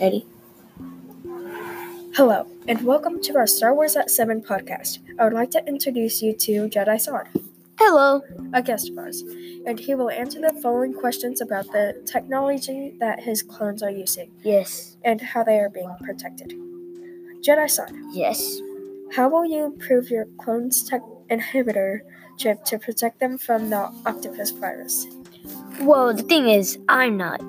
Ready? Hello, and welcome to our Star Wars at 7 podcast. I would like to introduce you to Jedi Saad, Hello. a guest of ours, and he will answer the following questions about the technology that his clones are using Yes. and how they are being protected. Jedi Saad, Yes. how will you improve your clone's tech inhibitor chip to protect them from the octopus virus? Well, the thing is, I'm not.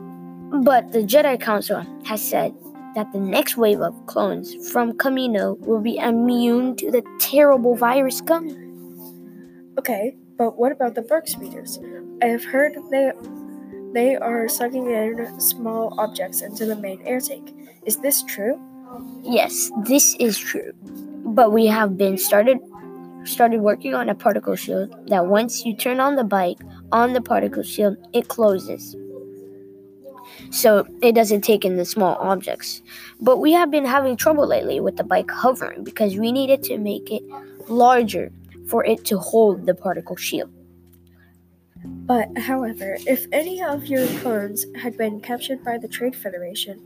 But the Jedi Council has said that the next wave of clones from Kamino will be immune to the terrible virus coming. Okay, but what about the BARC speeders? I have heard they they are sucking in small objects into the main air tank. Is this true? Yes, this is true. But we have been started started working on a particle shield that once you turn on the bike on the particle shield, it closes. So it doesn't take in the small objects. But we have been having trouble lately with the bike hovering because we needed to make it larger for it to hold the particle shield. But, however, if any of your clones had been captured by the Trade Federation,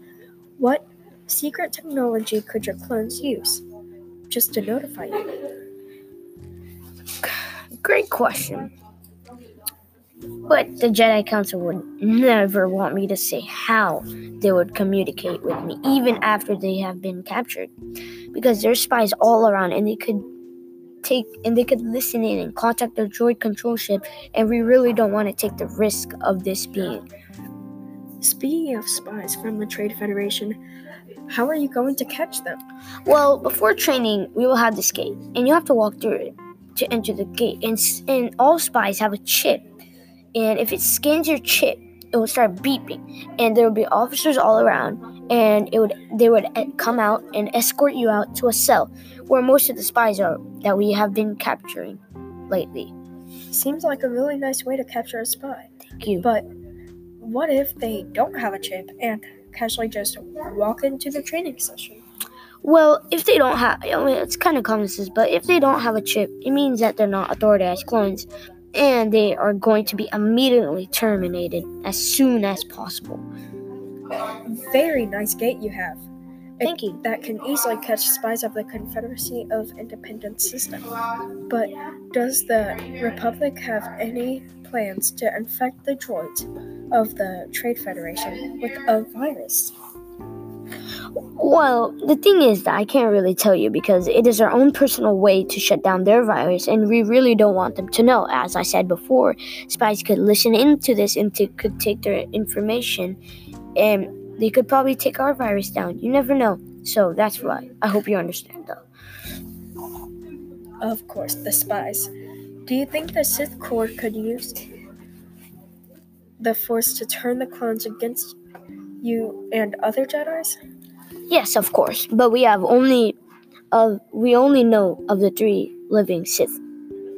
what secret technology could your clones use? Just to notify you. Great question. But the Jedi Council would never want me to say how they would communicate with me, even after they have been captured. Because there's spies all around and they could take and they could listen in and contact their droid control ship, and we really don't want to take the risk of this being. Speaking of spies from the Trade Federation, how are you going to catch them? Well, before training, we will have this gate, and you have to walk through it to enter the gate. And, and all spies have a chip, and if it scans your chip, it will start beeping, and there will be officers all around, and it would they would e- come out and escort you out to a cell where most of the spies are that we have been capturing lately. Seems like a really nice way to capture a spy. Thank you. But what if they don't have a chip and casually just walk into the training session? Well, if they don't have, I mean, it's kind of common sense, but if they don't have a chip, it means that they're not authorized clones, and they are going to be immediately terminated as soon as possible. Very nice gate you have. Thank you. That can easily catch spies of the Confederacy of Independence system. But does the Republic have any plans to infect the droids of the Trade Federation with a virus? Well, the thing is that I can't really tell you because it is our own personal way to shut down their virus, and we really don't want them to know. As I said before, spies could listen into this and to, could take their information, and they could probably take our virus down. You never know. So that's why. I hope you understand, though. Of course, the spies. Do you think the Sith Court could use the Force to turn the clones against you and other Jedi's? Yes, of course, but we have only, uh, we only know of the three living Sith: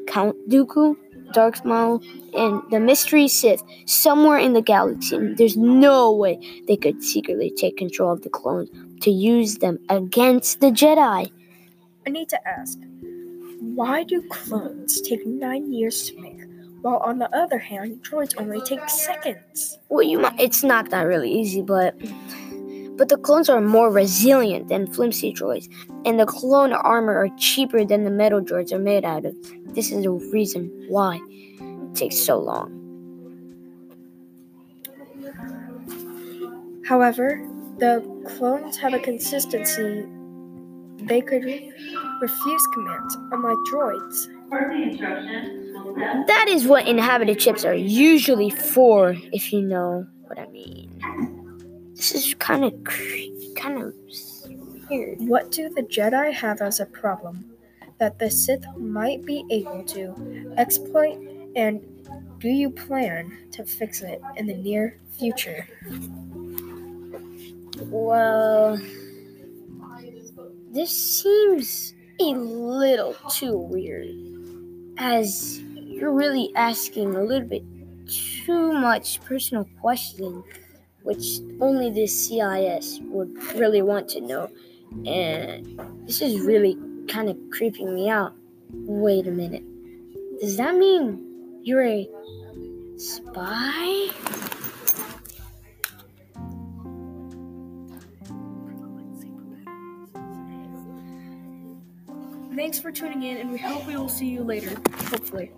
Count Dooku, Darth Maul, and the mystery Sith somewhere in the galaxy. There's no way they could secretly take control of the clones to use them against the Jedi. I need to ask, why do clones take nine years to make, while on the other hand, droids only take seconds? Well, you might, it's not that really easy, but but the clones are more resilient than flimsy droids, and the clone armor are cheaper than the metal droids are made out of. This is the reason why it takes so long. However, the clones have a consistency. They could refuse commands, unlike droids. That is what inhibitor chips are usually for, if you know what I mean. This is kind of kind of weird. What do the Jedi have as a problem that the Sith might be able to exploit, and do you plan to fix it in the near future? Well, this seems a little too weird, as you're really asking a little bit too much personal question, which only the CIS would really want to know. And this is really kind of creeping me out. Wait a minute. Does that mean you're a spy? Thanks for tuning in, and we hope we will see you later, hopefully.